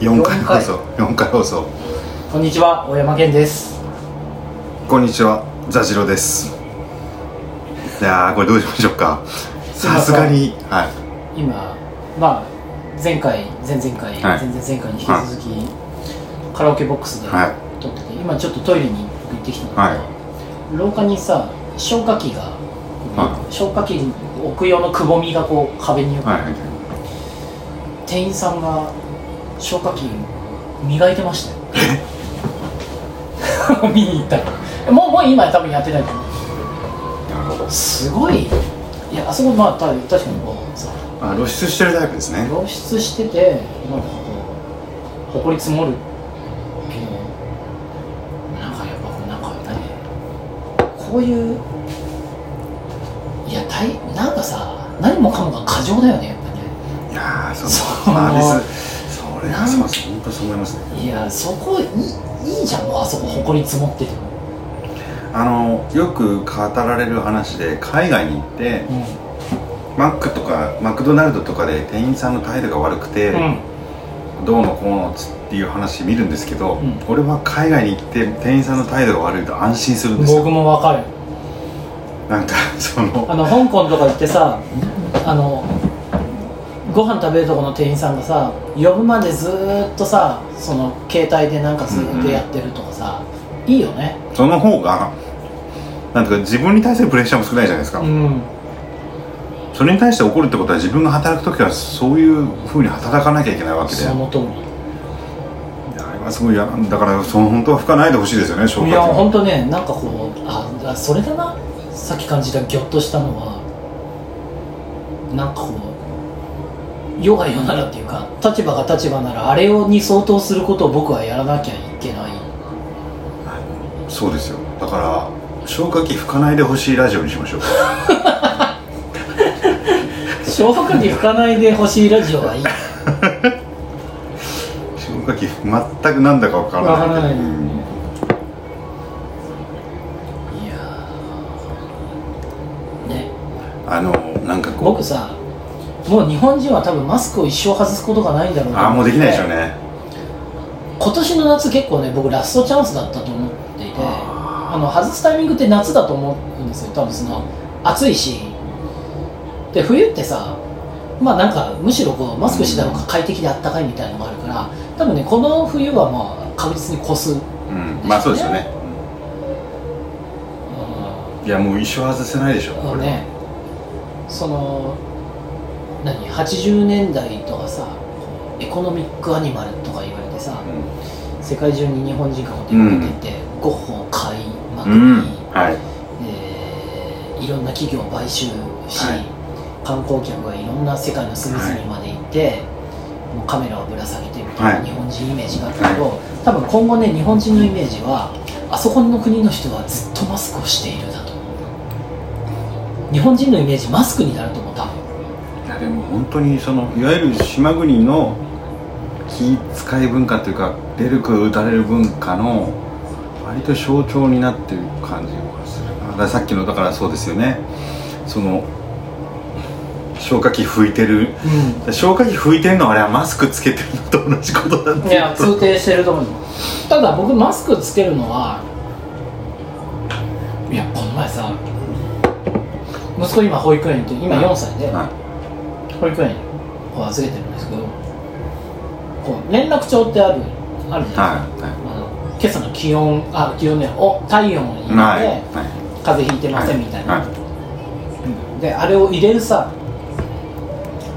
4回放送。4回放送。こんにちは大山健です。こんにちはザジロです。いやーこれどうしましょうか。さすがにはい。今まあ前回前々回、はい。前々前回に引き続き、カラオケボックスではい。撮ってて、今ちょっとトイレに行ってきたんだはけど、廊下にさ消火器が、は消火器置く用のくぼみがこう壁によく、はい。店員さんが消火器磨いてましたよ。見に行ったらもうもう今多分やってないと思なるほど。うすごい。いやあそこまあた確かにこうさ。あ露出してるタイプですね。露出しててなんかこうほこり積もるけどなんかやっぱこうなんか何？こういういやたいなんかさ何もかもが過剰だよねやっぱね。いやーそうそうまあれはそうです本当そう思いますね。いやそこいいいいじゃん。もうあそこほこり積もってても。あのよく語られる話で海外に行ってマックとかマクドナルドとかで店員さんの態度が悪くて、うん、どうのこうのつっていう話見るんですけど、うん。俺は海外に行って店員さんの態度が悪いと安心するんですよ。僕もわかる。なんかそのあの香港とか行ってさあのご飯食べるとこの店員さんがさ呼ぶまでずーっとさその携帯でなんかずーっとやってるとかさ、いいよね。その方がなんていうか自分に対するプレッシャーも少ないじゃないですか、うん。それに対して怒るってことは自分が働く時はそういうふうに働かなきゃいけないわけで。その通いやあれはすごい嫌なんだからその本当は吹かないでほしいですよね消りいや本当ねなんかこうああそれだな。さっき感じたギョッとしたのはなんかこう世が世ならっていうか立場が立場ならあれをに相当することを僕はやらなきゃいけない。そうですよ。だから消火器吹かないでほしいラジオにしましょう。消火器吹かないでほしいラジオはいい。消火器全くなんだかわからない。わからないうん。いやー。ね。あのなんかこう。僕さもう日本人は多分マスクを一生外すことがないんだろうとああもうできないでしょうね。ね今年の夏結構ね僕ラストチャンスだったと思っていてああの外すタイミングって夏だと思うんですよ。多分その暑いし。で冬ってさまあなんかむしろこうマスクしてた方が快適であったかいみたいなのがあるから多分ねこの冬はまあ確実に越す、うんうんまあそうですよね。いやもう一生外せないでしょこれは。ねその何？80年代とかさエコノミックアニマルとか言われてさ世界中に日本人が出かけてて、ゴッホを買いまくり、うん、うん、はい。えーいろんな企業を買収し、はい。観光客がいろんな世界の隅々まで行って、もうカメラをぶら下げてみたいはない。日本人イメージがあったけど、多分今後ね日本人のイメージはあそこの国の人はずっとマスクをしているだと。日本人のイメージマスクになると思うでも本当にそのいわゆる島国の気遣い文化というか出る杭打たれる文化の割と象徴になってる感じがするな。だからさっきのだからそうですよね。その消火器吹いてる。消火器吹いてるのはあれはマスクつけてるのと同じことだっていや通底してると思うただ僕マスクつけるのはいやこの前さ息子今保育園行って今4歳で、は保育園を預けてるんですけどこう連絡帳ってあるあるじゃないですか、はあの今朝の気温あ気温ねお体温を入れて、いはいはい。風邪ひいてませんみたいな、はい。うんであれを入れるさ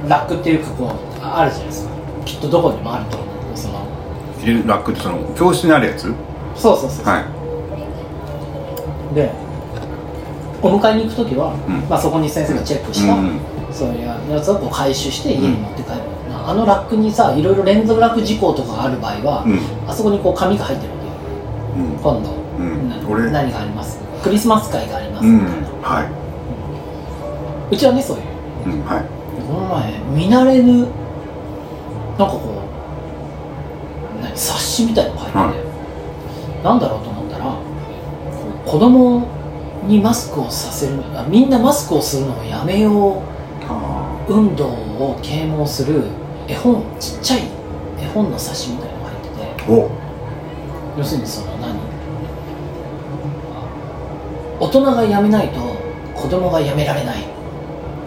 ラックっていうかこうあるじゃないですか。きっとどこにもあると思うその。入れるラックってその教室にあるやつ？そうそうそう、はい。でお迎えに行く時は、うん。まあ、そこに先生がチェックした、うんそういうやつをこう回収して家に持って帰る、あのラックにさいろいろ連続ラック事項とかがある場合は、うん。あそこにこう紙が入ってるわけよ。うん。今度、うん。何があります？クリスマス会があります。うん。みたいな、はうちはねそういう。いうんはい。この前見慣れぬなんかこう何冊子みたいなのが入ってて、なんだろうと思ったら子供にマスクをさせるあみんなマスクをするのをやめようあ運動を啓蒙する絵本ちっちゃい絵本の冊子みたいなのが入っててお。要するにその何？大人が辞めないと子供が辞められない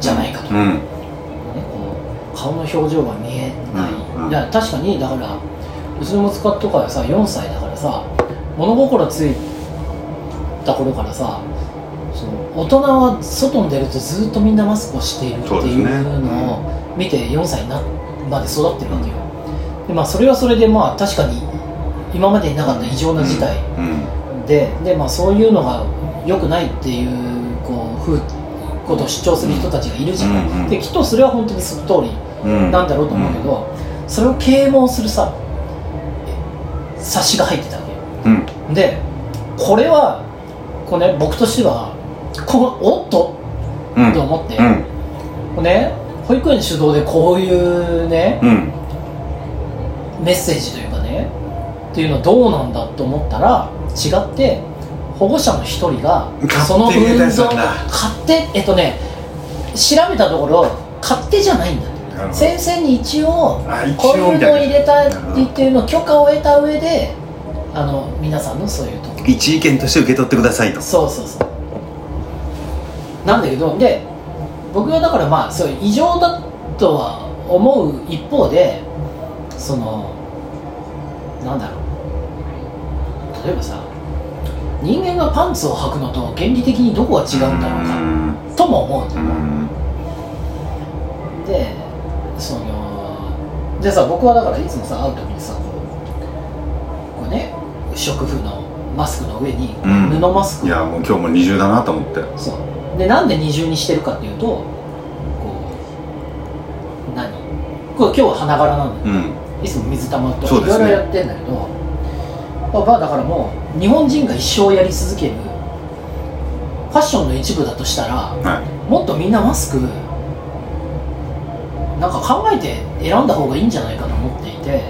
じゃないかと、ね、うん。こう顔の表情が見えない、うんうん。いや確かにだからうちの息子とかはさ4歳だからさ物心ついた頃からさその大人は外に出るとずっとみんなマスクをしているっていうのを見て4歳になまで育ってるわけよ、でまあそれはそれでまあ確かに今までになかった異常な事態うん。でで、まあ、そういうのが良くないっていうこうふうことを主張する人たちがいるじゃない、できっとそれは本当にその通りうん。なんだろうと思うけど、それを啓蒙するさ冊子が入ってたわけよ。うん。でこれはこれ、ね、僕としてはこのおっと？うん。と思って、うん。ね保育園主導でこういうねうん。メッセージというかねっていうのはどうなんだと思ったら違って保護者の一人がその運動勝手えっとね調べたところ勝手じゃないんだ先生に一応こういうのを入れたいっていうのを許可を得た上であの皆さんのそういうところ。一意見として受け取ってくださいと。そうそうそうなんだけどで僕はだからまあそう異常だとは思う一方でそのなんだろう。例えばさ人間がパンツを履くのと原理的にどこが違うんだろうかとも思うんだよ。うん。でそのでさ僕はだからいつもさ会う時にさこうこうね不織布のマスクの上にうん。布マスクを。いやもう今日も二重だなと思って。そうでなんで二重にしてるかっていうとこう何？これ今日は花柄なんだようん。いつも水玉とそうですね。いろいろやってんだけどまあまあだからもう日本人が一生やり続けるファッションの一部だとしたらはい。もっとみんなマスクなんか考えて選んだ方がいいんじゃないかと思っていて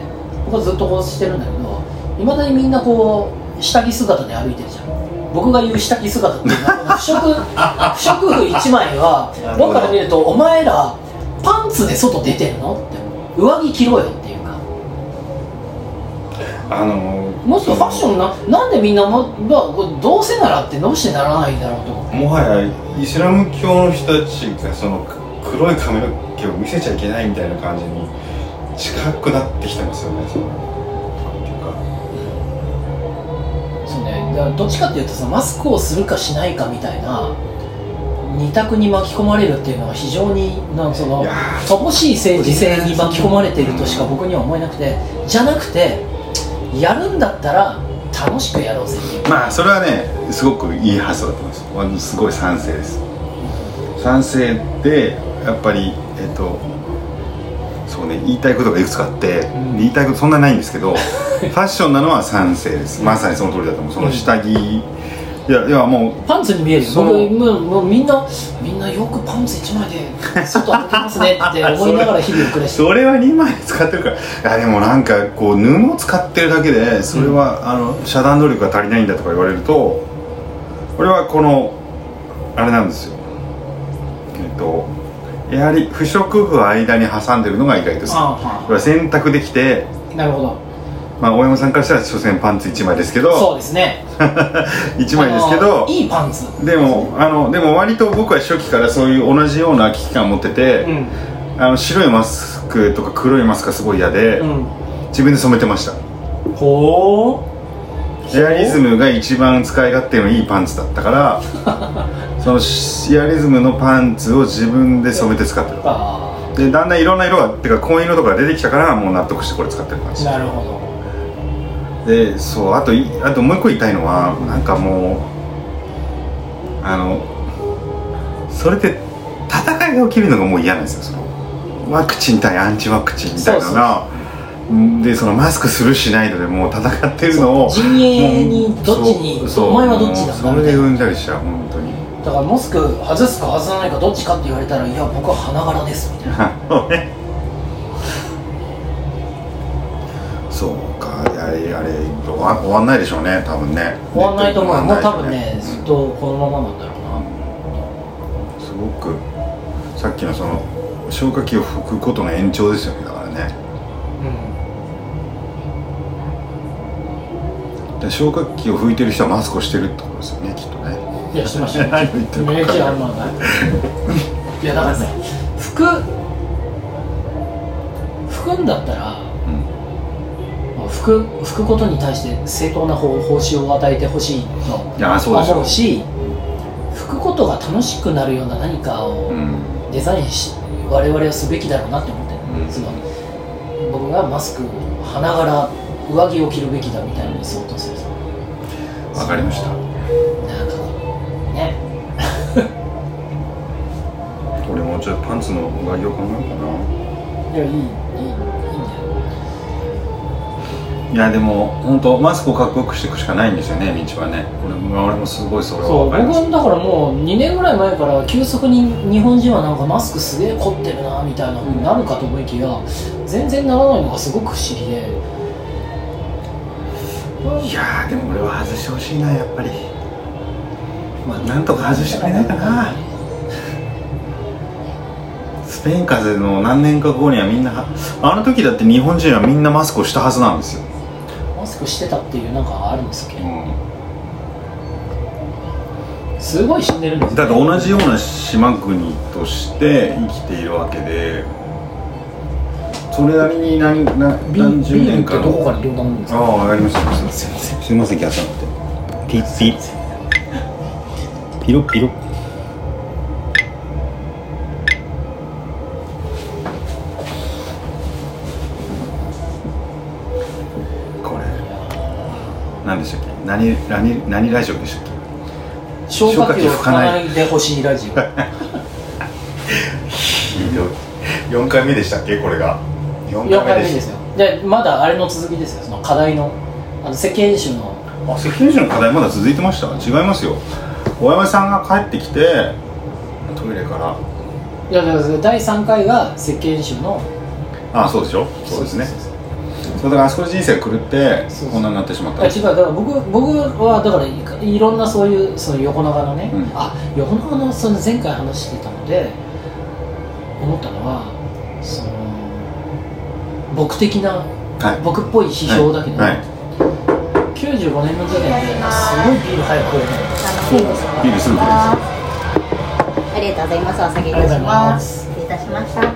僕はずっとこうしてるんだけどいまだにみんなこう下着姿で歩いてるじゃん。僕が言う下着姿って不織不織布1枚は僕から見るとお前らパンツで外出てるの？って上着着ろよっていうか。あのもっとファッションななんでみんなも、まあ、どうせならってどうしてならないんだろうと。もはやイスラム教の人たちがその黒い髪の毛を見せちゃいけないみたいな感じに近くなってきてますよねそのっていうかどっちかっていうとさマスクをするかしないかみたいな二択に巻き込まれるっていうのは非常になんその乏しい政治性に巻き込まれているとしか僕には思えなくてじゃなくてやるんだったら楽しくやろうぜまあそれはねすごくいい発想だと思います。私すごい賛成です。賛成でやっぱりえっとそうね言いたいことがいくつかあって、ん。言いたいことそんなないんですけどファッションなのは賛成です。まさにその通りだと思う。その下着、いやいやもうパンツに見える。よ僕もうもうみんなみんなよくパンツ一枚で外歩けますねって思いながら日々を暮らしてる。それは2枚使ってるから。いやでもなんかこう布を使ってるだけでそれは、あの遮断能力が足りないんだとか言われるとこれはこのあれなんですよ。えっとやはり不織布を間に挟んでるのが意外と好き。あこれは洗濯できて、あなるほどまあ、大山さんからしたら所詮パンツ1枚ですけそどうですね。1枚ですけあどのいいパンツ。でもあのでも割と僕は初期からそういう同じような危機感を持ってて、うん。あの白いマスクとか黒いマスクがすごい嫌で、うん。自分で染めてました。ほエアリズムが一番使い勝手のいいパンツだったから そのエアリズムのパンツを自分で染めて使ってる。あでだんだんいろんな色がてか紺色とかが出てきたからもう納得してこれ使ってる感じ。あなるほどでそうあといあともう一個言いたいのはなんかもうあのそれって戦いが起きるのがもう嫌なんですよそのワクチン対アンチワクチンみたいなのでそのマスクするしないのでもう戦ってるのを陣営にどっちにお前はどっちだ？それでうんざりしちゃう本当に。だからモスク外すか外さないかどっちかって言われたらいや僕は花柄ですみたいな。そうあれあれ終わ終わんないでしょうね多分ね。終わんないと思う、ね、もう多分ねずっとこのままなんだろうな、うん、すごくさっきのその消火器を拭くことの延長ですよねだからね。うん。で消火器を拭いてる人はマスクをしてるってことですよねきっとね。いやしました何を言ってるか分かんない。いやだからね拭く拭くんだったらうんまあ服服くことに対して正当な報報酬を与えてほしいと思うし服くことが楽しくなるような何かをうん。デザインし我々はすべきだろうなって思ってる、うん。つまり僕がマスクを花柄上着を着るべきだみたいなのに相当するさわかりました。なんかね。俺もうちょっとパンツの上着を考えようかな。いやいいいやでも本当マスクをかっこよくしていくしかないんですよね道はね。俺も俺もすごいそれはそう僕だからもう2年ぐらい前から急速に日本人はなんかマスクすげえ凝ってるなみたいな風になるかと思いきや全然ならないのがすごく不思議で。いやーでも俺は外してほしいなやっぱり。まなんとか外してくれないかな。スペイン風邪の何年か後にはみんなはあの時だって日本人はみんなマスクをしたはずなんですよ、マスクしてたっていうなんかあるんですけど。うん。すごい死んでるんですよだって同じような島国として生きているわけでそれなりに何何十年かのどこから両断ですか？ああわかりました。すいません。すいませんギャスなんて。ピッピピロピロ何でしたっけ？何何何ラジオでしたっけ？消火器を吹かないでほしいラジオ。ひどい。4回目でしたっけ？これが。4 4回目ですよ。でまだあれの続きですよ。その課題の。あの世間集の。あ赤兵士の課題まだ続いてました？違いますよ。大山さんが帰ってきてトイレから。いやだから第3回が世間集の。あそうでしょ？そうですねそうだからあそこで人生が狂ってこんなになってしまった。あ違うだから僕僕はだからいいろんなそういうその横長のね、うん。あ横長のその前回話してたので思ったのはその僕的なはい。僕っぽい批評だけど、はい。95年の時点ですごいビール早く食えたそうビールすぐ来るんありがとうございます。お下げいたします。失礼いたしました。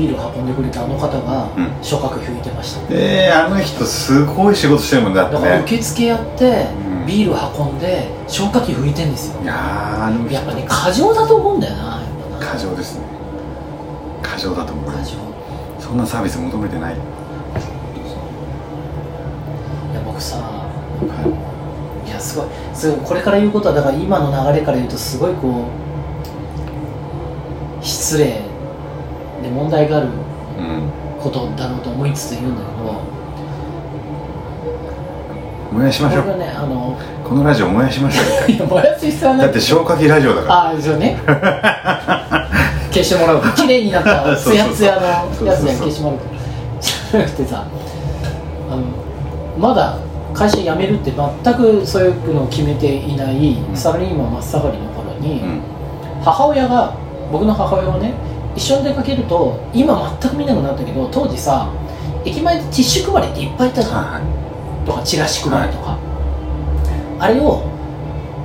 ビール運んでくれたあの方がうん。消火器吹いてました、えー、あの人すごい仕事してるもんだってだからね受付やってうん。ビール運んで消火器吹いてんですよ。いややっぱね過剰だと思うんだよな過剰ですね。過剰だと思う過剰。そんなサービス求めてない。いや僕さはいやすごい。すごいこれから言うことはだから今の流れから言うとすごいこう失礼で問題があるうん。ことだろうと思いつつ言うんだけど。燃やしましょう。こねあのこのラジオ燃やしましょう。燃やす必要はないだって消火器ラジオだから。ああですよね。消してもらう。綺麗になった そうそうそう。ツヤツヤのやつで消してもらうじゃなくてさあのまだ会社辞めるって全くそういうのを決めていない、ん。サラリーマン真っ盛りの頃に、うん。母親が僕の母親はね一緒に出かけると今全く見なくなったけど当時さ駅前でティッシュ配りっていっぱいいたじゃん、はいとかチラシ配りとか、あれを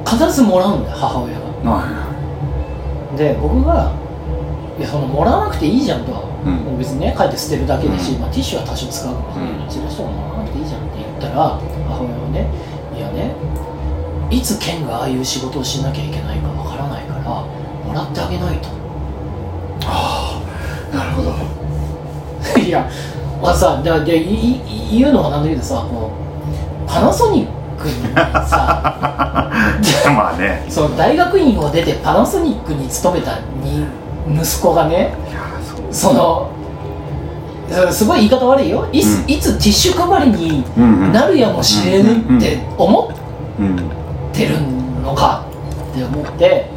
必ずもらうんだよ母親が。はいはで僕が「いやそのもらわなくていいじゃん」とは、うん。別にね帰って捨てるだけだし、うん。まあ、ティッシュは多少使うかもしれないけど、チラシとかもらわなくていいじゃんって言ったら母親はね「いやねいつ県がああいう仕事をしなきゃいけないかわからないからもらってあげないと」いなるほど。いやまあさででいい言うのはなんだけどさこうパナソニックにさ まあね。その大学院を出てパナソニックに勤めたに息子がねそのすごい言い方悪いよ。いつ,、うん。いつティッシュ配りになるやもしれぬって思うんってるのかって思って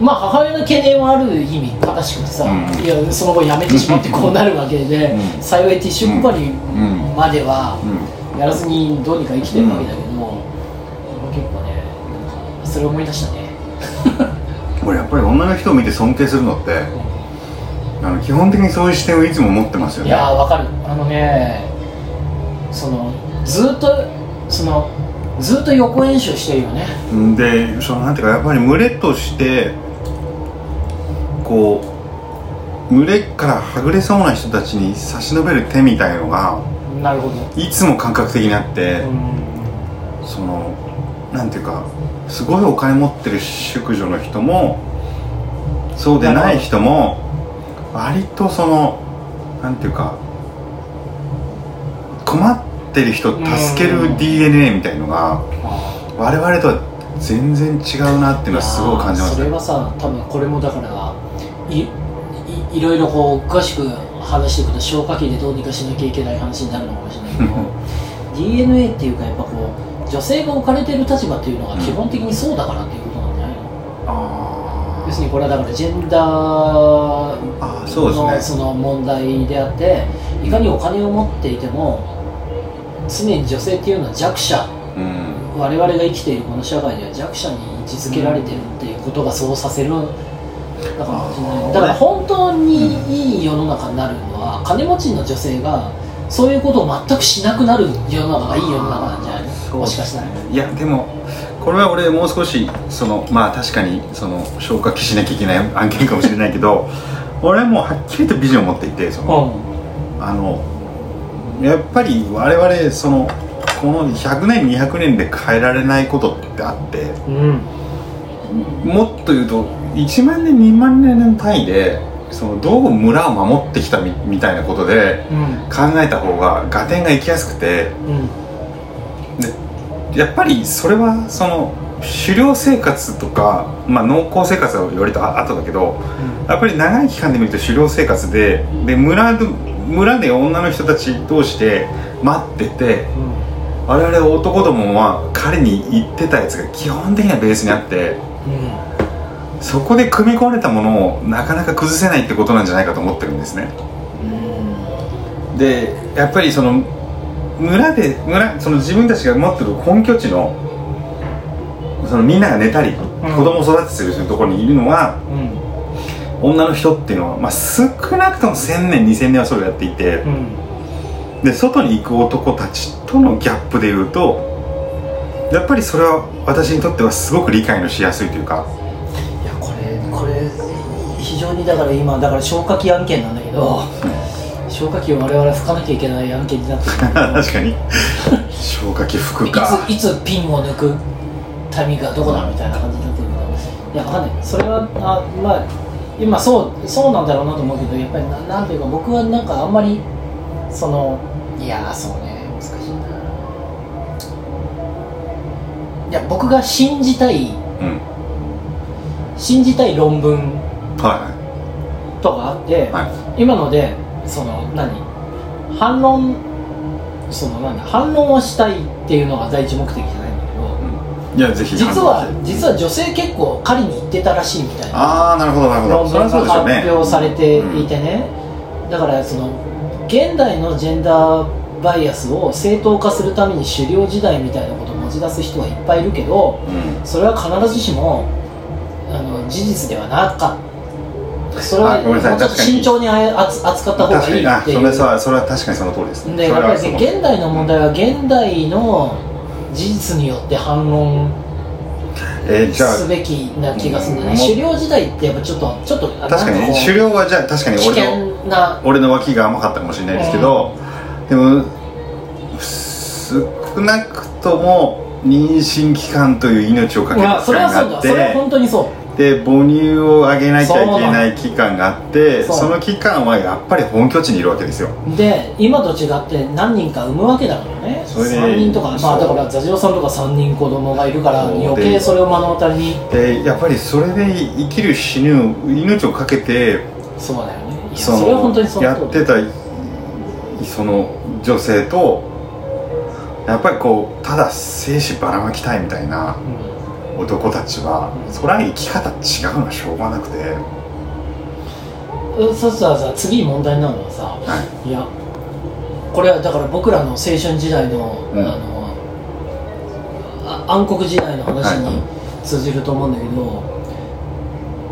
まあ母親の懸念はある意味正しくてさ、うん。いやその後辞めてしまってこうなるわけで、うん。幸いティッシュ配りうんまではうん。やらずにどうにか生きてるわけだけども、結構ねそれ思い出したね。俺やっぱり女の人を見て尊敬するのってあの基本的にそういう視点をいつも持ってますよね。いやーわかる。あのねそのずっとそのずっと横演習してるよね。でそのなんていうかやっぱり群れとしてこう群れからはぐれそうな人たちに差し伸べる手みたいのがなるほど。いつも感覚的にあって、うん。そのなんていうかすごいお金持ってる淑女の人もそうでない人も割とそのなんていうか困ってる人を助けうるん DNA みたいのがあ我々とは全然違うなっていうのはすごい感じますね。それはさ多分これもだからいいいろいろこう詳しく話していくと消化器でどうにかしなきゃいけない話になるのかもしれないけど DNA っていうかやっぱこう女性が置かれてる立場っていうのが基本的にそうだからっていうことなんじゃないの、あ要するにこれはだからジェンダーのその問題であっていかにお金を持っていても常に女性っていうのは弱者うん。我々が生きているこの社会では弱者に位置づけられてるっていうことがそうさせるだからだから本当にいい世の中になるのは金持ちの女性がそういうことを全くしなくなる世の中がいい世の中なんじゃないの？もしかしたら。いやでもこれは俺もう少しそのまあ確かにその消化器しなきゃいけない案件かもしれないけど 俺はもうはっきりとビジョンを持っていてその、あのやっぱり我々そのこの100年200年で変えられないことってあってうんうん。もっと言うと1万年2万年の単位でそのどう村を守ってきたみみたいなことでうん。考えた方が合点がいきやすくてやっぱりそれはその狩猟生活とか、まあ、農耕生活はよりとあ後だけどやっぱり長い期間で見ると狩猟生活でで村で村で女の人たち同士で待ってて我々男どもは彼に言ってたやつが基本的にはベースにあってうんそこで組み込まれたものをなかなか崩せないってことなんじゃないかと思ってるんですね。うんでやっぱりその村で村その自分たちが持ってる本拠地のそのみんなが寝たり、子供を育ててるところにいるのはうん。女の人っていうのは、まあ、少なくとも1000年2000年はそれをやっていてうん。で外に行く男たちとのギャップでいうとやっぱりそれは私にとってはすごく理解のしやすいというか非常にだから今だから消火器案件なんだけど消火器を我々は吹かなきゃいけない案件になってる。確かに。消火器服か。いついつピンを抜くタイミングがどこだみたいな感じになってるけどいやわかんない。それはあまあ今そうそうなんだろうなと思うけどやっぱりななんていうか僕はなんかあんまりそのいやーそうね難しいな。いや僕が信じたいうん。信じたい論文はとかあって、いはい。今のでその何？反論そのなんだ反論をしたいっていうのが第一目的じゃないんだけどいやぜひ。実は実は女性結構狩りに行ってたらしいみたいなああなるほどなるほど。論文が発表されていてね、だからその現代のジェンダーバイアスを正当化するために狩猟時代みたいなことを持ち出す人はいっぱいいるけどうん。それは必ずしもあの事実ではなかったそれはあごめんなさいもうちょっと慎重に扱った方がいいっていう。それはそれは確かにその通りですね。で現代の問題は現代の事実によって反論えーじゃあ。すべきな気がするんだね。う。ん狩猟時代ってやっぱちょっとちょっと確かに。狩猟はじゃあ確かに危俺の俺の脇が甘かったかもしれないですけど、でも少なくとも妊娠期間という命をかけまある期それはそう間があっだそれはて本当にそで母乳をあげなきゃいけない期間があってその期間はやっぱり本拠地にいるわけですよ。うで今と違って何人か産むわけだからね。それで3人とかまあだから座次郎さんとか3人子供がいるから余計それを目の当たりに。でやっぱりそれで生きる死ぬ命をかけてそうだよね。そそれは本当にのその通りやってたその女性とやっぱりこうただ精子ばらまきたいみたいな男たちはそれは生き方違うのはしょうがなくて。うんそしたらさ次に問題になるのはさはい。やこれはだから僕らの青春時代の,、うん。あのあ暗黒時代の話はい。に通じると思うんだけど、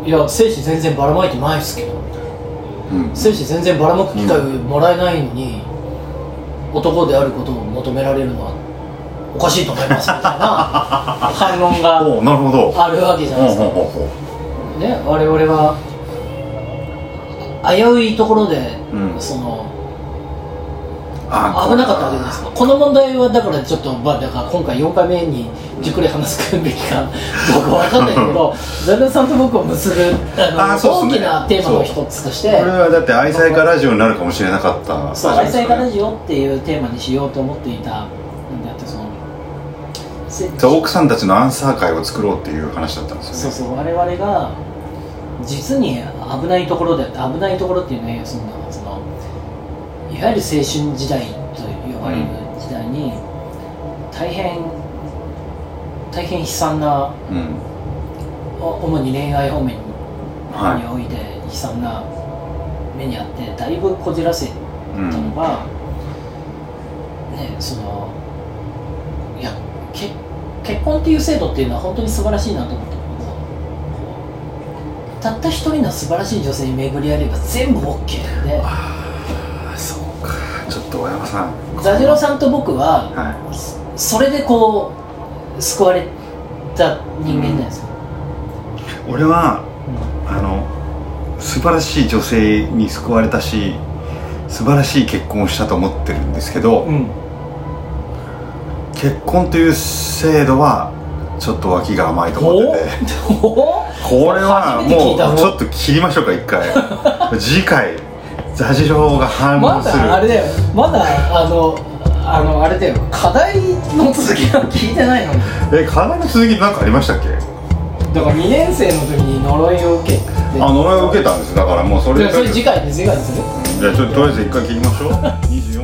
い、や精子全然ばらまいてないですけど。みたいなうん。精子全然ばらまく機会をもらえないのに、男であることを求められるのはおかしいと思いますみたいな反論が あるわけじゃないですか、ね、我々は危ういところで、うん。そのあ危なかったわけじゃないですか。この問題はだからちょっと、まあ、だから今回4回目にじっくり話すべきかどうかわかんないけど ザルさんと僕を結ぶあのね。大きなテーマの一つとしてこれはだって愛妻家ラジオになるかもしれなかった。そう「愛妻家ラジオ」っていうテーマにしようと思っていたんだってそのせじゃあ奥さんたちのアンサー会を作ろうっていう話だったんですよね。そうそう。我々が実に危ないところで危ないところっていうねそのそのいわゆる青春時代と呼ばれる時代に大変大変悲惨なうん。お主に恋愛方面において悲惨な目にあってだいぶこじらせうんたのが、ねその結婚っていう制度っていうのは本当に素晴らしいなと思ったのがたった一人の素晴らしい女性に巡り合えれば全部 OK であそうか。ちょっと大山さんザジロさんと僕ははそれでこう救われた人間じゃないですか、い俺はあの素晴らしい女性に救われたし素晴らしい結婚をしたと思ってるんですけど、うん結婚という制度はちょっと脇が甘いと思ってて。お これはもうちょっと切りましょうか一回。次回ザジローが反ま論する。だあれだよ。まだあのあのあれだよ。課題の続きは聞いてないの？にえ課題の続き何かありましたっけ？だから2年生の時に呪いを受けて。あ呪いを受けたんです。だからもうそれでそれ次回で次回にする？じゃあちょっととりあえず一回切りましょう。24分